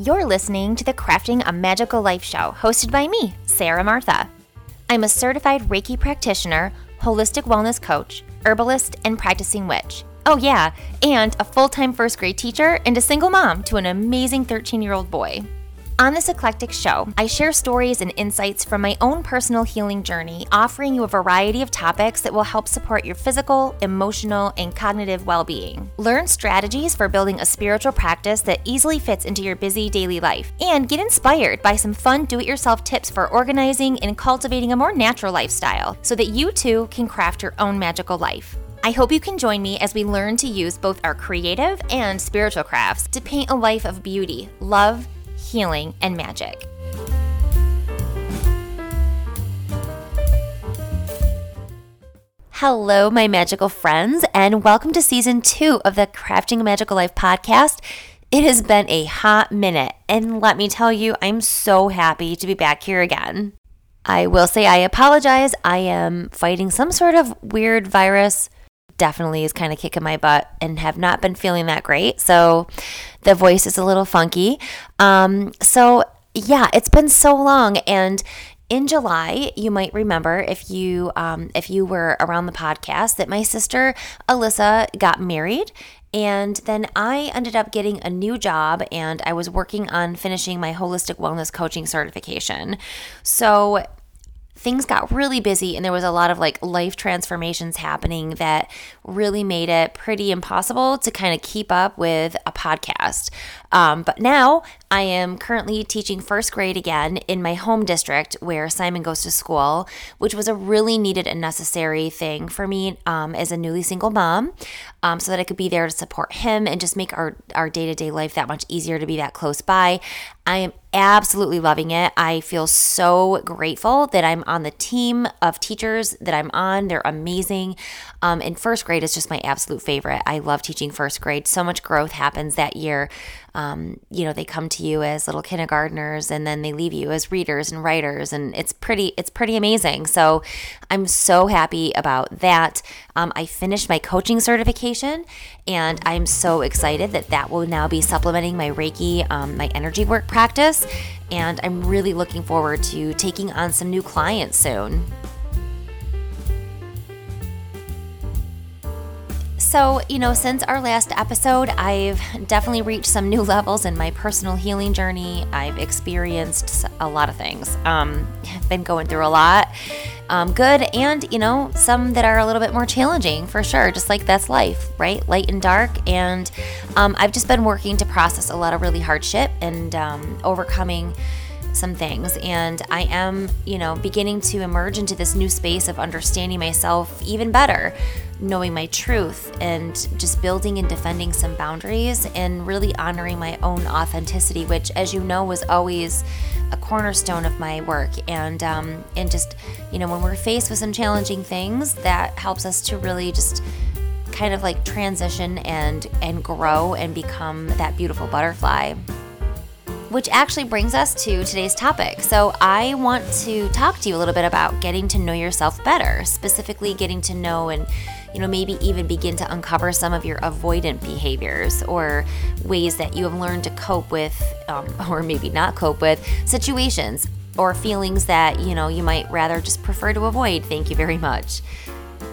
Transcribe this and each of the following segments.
You're listening to the Crafting a Magical Life show, hosted by me, Sara Martha. I'm a certified Reiki practitioner, holistic wellness coach, herbalist, and practicing witch. Oh, yeah, and a full time first grade teacher and a single mom to an amazing 13 year old boy. On this eclectic show, I share stories and insights from my own personal healing journey, offering you a variety of topics that will help support your physical, emotional, and cognitive well being. Learn strategies for building a spiritual practice that easily fits into your busy daily life, and get inspired by some fun do it yourself tips for organizing and cultivating a more natural lifestyle so that you too can craft your own magical life. I hope you can join me as we learn to use both our creative and spiritual crafts to paint a life of beauty, love, healing, and magic. Hello, my magical friends, and welcome to season two of the Crafting a Magical Life podcast. It has been a hot minute, and let me tell you, I'm so happy to be back here again. I will say I apologize. I am fighting some sort of weird virus definitely is kind of kicking my butt and have not been feeling that great. So the voice is a little funky. Um, so yeah, it's been so long and in July, you might remember if you um, if you were around the podcast that my sister Alyssa got married, and then I ended up getting a new job, and I was working on finishing my holistic wellness coaching certification. So things got really busy and there was a lot of like life transformations happening that really made it pretty impossible to kind of keep up with a podcast. Um, but now I am currently teaching first grade again in my home district where Simon goes to school, which was a really needed and necessary thing for me um, as a newly single mom, um, so that I could be there to support him and just make our our day to day life that much easier to be that close by. I am absolutely loving it. I feel so grateful that I'm on the team of teachers that I'm on. They're amazing. Um, and first grade is just my absolute favorite. I love teaching first grade. So much growth happens that year um, you know they come to you as little kindergartners and then they leave you as readers and writers and it's pretty it's pretty amazing. So i'm so happy about that. Um, i finished my coaching certification and i'm so excited that that will now be supplementing my reiki um, my energy work practice and i'm really looking forward to taking on some new clients soon So, you know, since our last episode, I've definitely reached some new levels in my personal healing journey. I've experienced a lot of things. Um, been going through a lot, um, good and, you know, some that are a little bit more challenging for sure, just like that's life, right? Light and dark. And um, I've just been working to process a lot of really hardship and um, overcoming some things and I am, you know, beginning to emerge into this new space of understanding myself even better knowing my truth and just building and defending some boundaries and really honoring my own authenticity, which, as you know, was always a cornerstone of my work. And um, and just you know, when we're faced with some challenging things, that helps us to really just kind of like transition and and grow and become that beautiful butterfly which actually brings us to today's topic. So, I want to talk to you a little bit about getting to know yourself better, specifically getting to know and you know, maybe even begin to uncover some of your avoidant behaviors or ways that you have learned to cope with, um, or maybe not cope with, situations or feelings that, you know, you might rather just prefer to avoid. Thank you very much.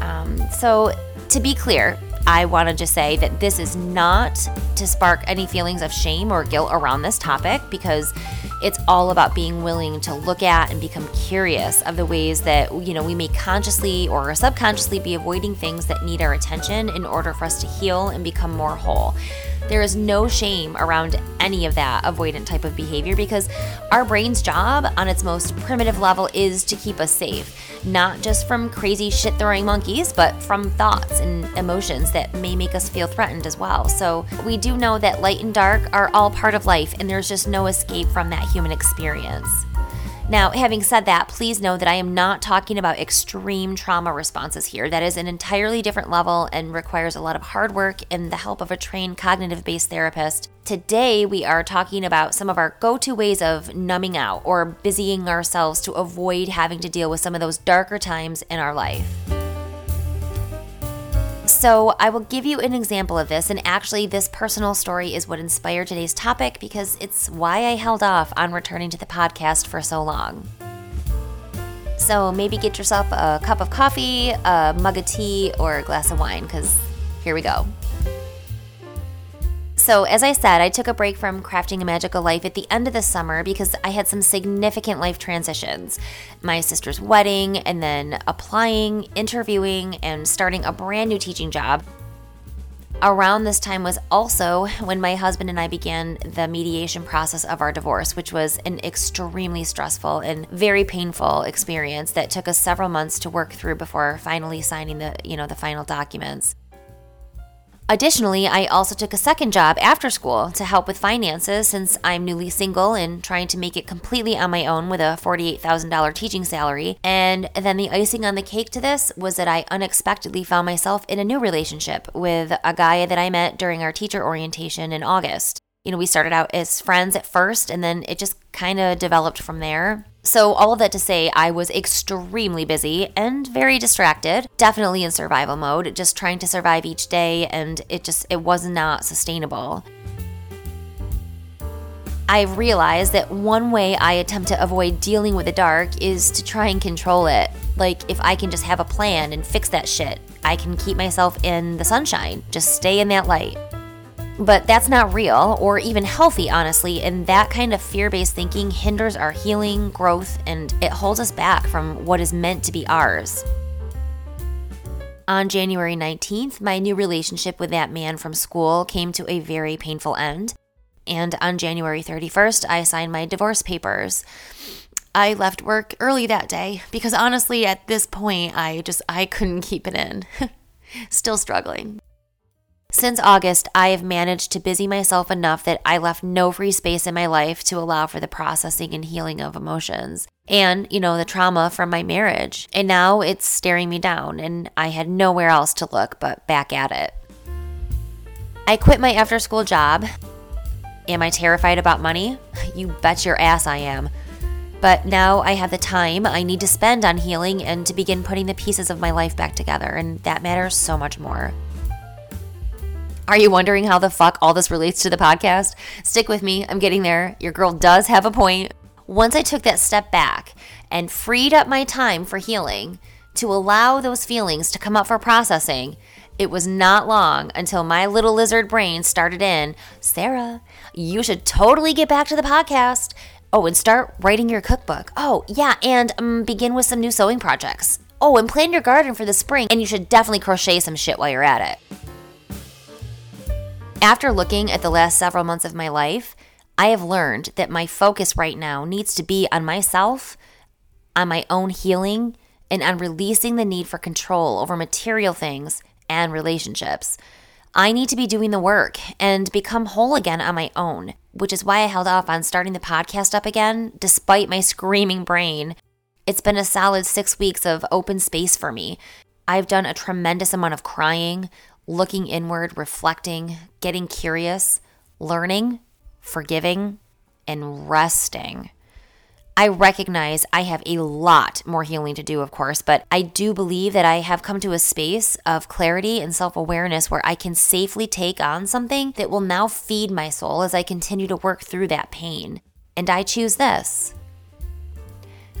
Um, so, to be clear, I want to just say that this is not to spark any feelings of shame or guilt around this topic because it's all about being willing to look at and become curious of the ways that you know we may consciously or subconsciously be avoiding things that need our attention in order for us to heal and become more whole. There is no shame around any of that avoidant type of behavior because our brain's job on its most primitive level is to keep us safe, not just from crazy shit throwing monkeys, but from thoughts and emotions that may make us feel threatened as well. So we do know that light and dark are all part of life and there's just no escape from that human experience. Now, having said that, please know that I am not talking about extreme trauma responses here. That is an entirely different level and requires a lot of hard work and the help of a trained cognitive based therapist. Today, we are talking about some of our go to ways of numbing out or busying ourselves to avoid having to deal with some of those darker times in our life. So, I will give you an example of this, and actually, this personal story is what inspired today's topic because it's why I held off on returning to the podcast for so long. So, maybe get yourself a cup of coffee, a mug of tea, or a glass of wine because here we go. So, as I said, I took a break from crafting a magical life at the end of the summer because I had some significant life transitions. My sister's wedding, and then applying, interviewing, and starting a brand new teaching job. Around this time was also when my husband and I began the mediation process of our divorce, which was an extremely stressful and very painful experience that took us several months to work through before finally signing the, you know, the final documents. Additionally, I also took a second job after school to help with finances since I'm newly single and trying to make it completely on my own with a $48,000 teaching salary. And then the icing on the cake to this was that I unexpectedly found myself in a new relationship with a guy that I met during our teacher orientation in August. You know, we started out as friends at first and then it just kind of developed from there. So, all of that to say, I was extremely busy and very distracted, definitely in survival mode, just trying to survive each day, and it just it was not sustainable. I've realized that one way I attempt to avoid dealing with the dark is to try and control it. Like, if I can just have a plan and fix that shit, I can keep myself in the sunshine, just stay in that light. But that's not real or even healthy, honestly, and that kind of fear based thinking hinders our healing, growth, and it holds us back from what is meant to be ours. On January 19th, my new relationship with that man from school came to a very painful end. And on January 31st, I signed my divorce papers. I left work early that day because honestly, at this point, I just I couldn't keep it in. Still struggling. Since August, I have managed to busy myself enough that I left no free space in my life to allow for the processing and healing of emotions and, you know, the trauma from my marriage. And now it's staring me down, and I had nowhere else to look but back at it. I quit my after school job. Am I terrified about money? You bet your ass I am. But now I have the time I need to spend on healing and to begin putting the pieces of my life back together, and that matters so much more. Are you wondering how the fuck all this relates to the podcast? Stick with me, I'm getting there. Your girl does have a point. Once I took that step back and freed up my time for healing to allow those feelings to come up for processing, it was not long until my little lizard brain started in Sara, you should totally get back to the podcast. Oh, and start writing your cookbook. Oh, yeah, and um, begin with some new sewing projects. Oh, and plan your garden for the spring, and you should definitely crochet some shit while you're at it. After looking at the last several months of my life, I have learned that my focus right now needs to be on myself, on my own healing, and on releasing the need for control over material things and relationships. I need to be doing the work and become whole again on my own, which is why I held off on starting the podcast up again, despite my screaming brain. It's been a solid six weeks of open space for me. I've done a tremendous amount of crying, looking inward, reflecting, getting curious, learning, forgiving, and resting. I recognize I have a lot more healing to do, of course, but I do believe that I have come to a space of clarity and self awareness where I can safely take on something that will now feed my soul as I continue to work through that pain. And I choose this.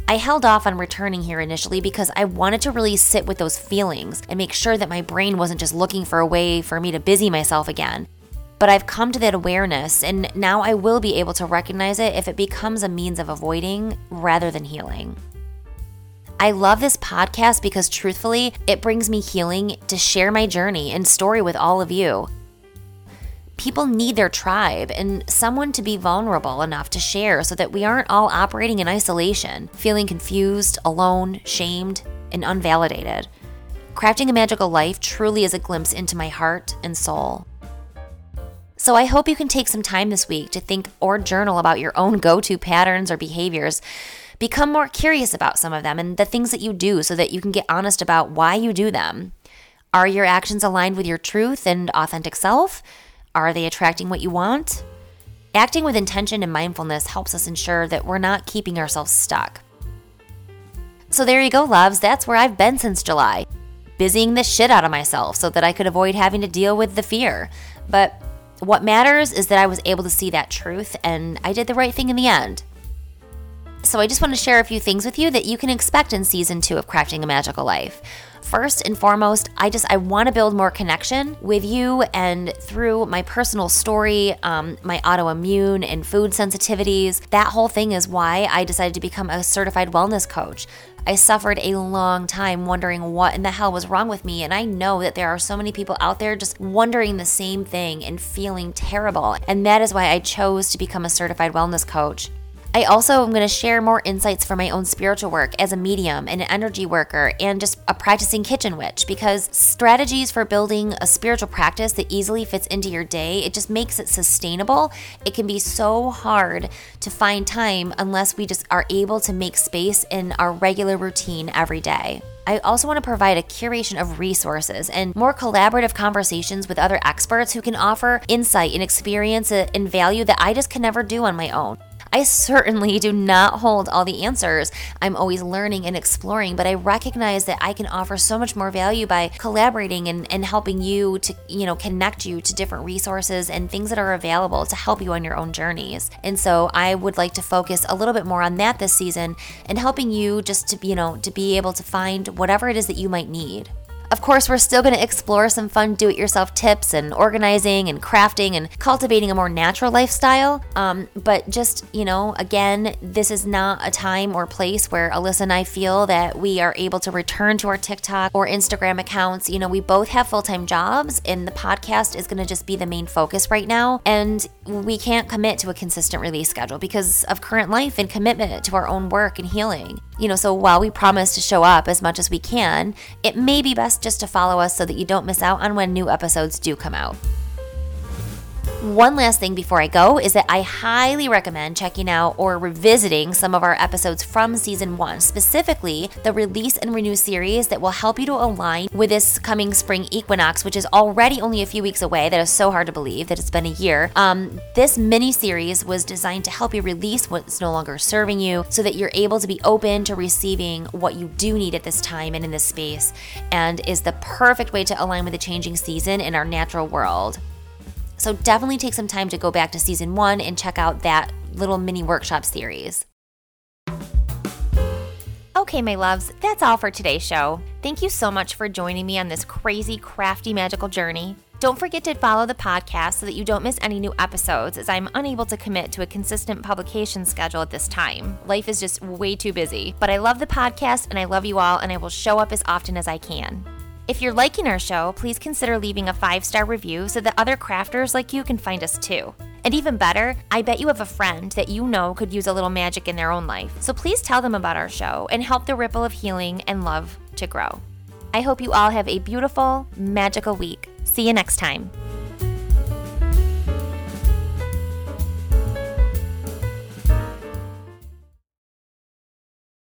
I held off on returning here initially because I wanted to really sit with those feelings and make sure that my brain wasn't just looking for a way for me to busy myself again. But I've come to that awareness, and now I will be able to recognize it if it becomes a means of avoiding rather than healing. I love this podcast because truthfully, it brings me healing to share my journey and story with all of you. People need their tribe and someone to be vulnerable enough to share so that we aren't all operating in isolation, feeling confused, alone, shamed, and unvalidated. Crafting a Magical Life truly is a glimpse into my heart and soul. So I hope you can take some time this week to think or journal about your own go to patterns or behaviors. Become more curious about some of them and the things that you do so that you can get honest about why you do them. Are your actions aligned with your truth and authentic self? Are they attracting what you want? Acting with intention and mindfulness helps us ensure that we're not keeping ourselves stuck. So there you go, loves. That's where I've been since July. busying the shit out of myself so that I could avoid having to deal with the fear. But what matters is that I was able to see that truth and I did the right thing in the end. So I just want to share a few things with you that you can expect in season two of Crafting a Magical Life. First and foremost, I just I want to build more connection with you, and through my personal story, um, my autoimmune and food sensitivities. That whole thing is why I decided to become a certified wellness coach. I suffered a long time wondering what in the hell was wrong with me. And I know that there are so many people out there just wondering the same thing and feeling terrible. And that is why I chose to become a certified wellness coach. I also am going to share more insights from my own spiritual work as a medium and an energy worker and just a practicing kitchen witch because strategies for building a spiritual practice that easily fits into your day, it just makes it sustainable. It can be so hard to find time unless we just are able to make space in our regular routine every day. I also want to provide a curation of resources and more collaborative conversations with other experts who can offer insight and experience and value that I just can never do on my own. I certainly do not hold all the answers. I'm always learning and exploring, but I recognize that I can offer so much more value by collaborating and, and helping you to, you know, connect you to different resources and things that are available to help you on your own journeys. And so I would like to focus a little bit more on that this season and helping you just to, you know, to be able to find whatever it is that you might need. Of course, we're still going to explore some fun do it yourself tips and organizing and crafting and cultivating a more natural lifestyle. Um, but just, you know, again, this is not a time or place where Alyssa and I feel that we are able to return to our TikTok or Instagram accounts. You know, we both have full time jobs, and the podcast is going to just be the main focus right now. And we can't commit to a consistent release schedule because of current life and commitment to our own work and healing. You know, so while we promise to show up as much as we can, it may be best just to follow us so that you don't miss out on when new episodes do come out. One last thing before I go is that I highly recommend checking out or revisiting some of our episodes from season one, specifically the Release and Renew series that will help you to align with this coming spring equinox, which is already only a few weeks away. That is so hard to believe that it's been a year. Um, this mini series was designed to help you release what's no longer serving you so that you're able to be open to receiving what you do need at this time and in this space, and is the perfect way to align with the changing season in our natural world. So definitely take some time to go back to season one and check out that little mini workshop series. Okay, my loves, that's all for today's show. Thank you so much for joining me on this crazy, crafty, magical journey. Don't forget to follow the podcast so that you don't miss any new episodes, as I'm unable to commit to a consistent publication schedule at this time. Life is just way too busy. But I love the podcast and I love you all, and I will show up as often as I can. If you're liking our show, please consider leaving a five star review so that other crafters like you can find us too. And even better, I bet you have a friend that you know could use a little magic in their own life. So please tell them about our show and help the ripple of healing and love to grow. I hope you all have a beautiful, magical week. See you next time.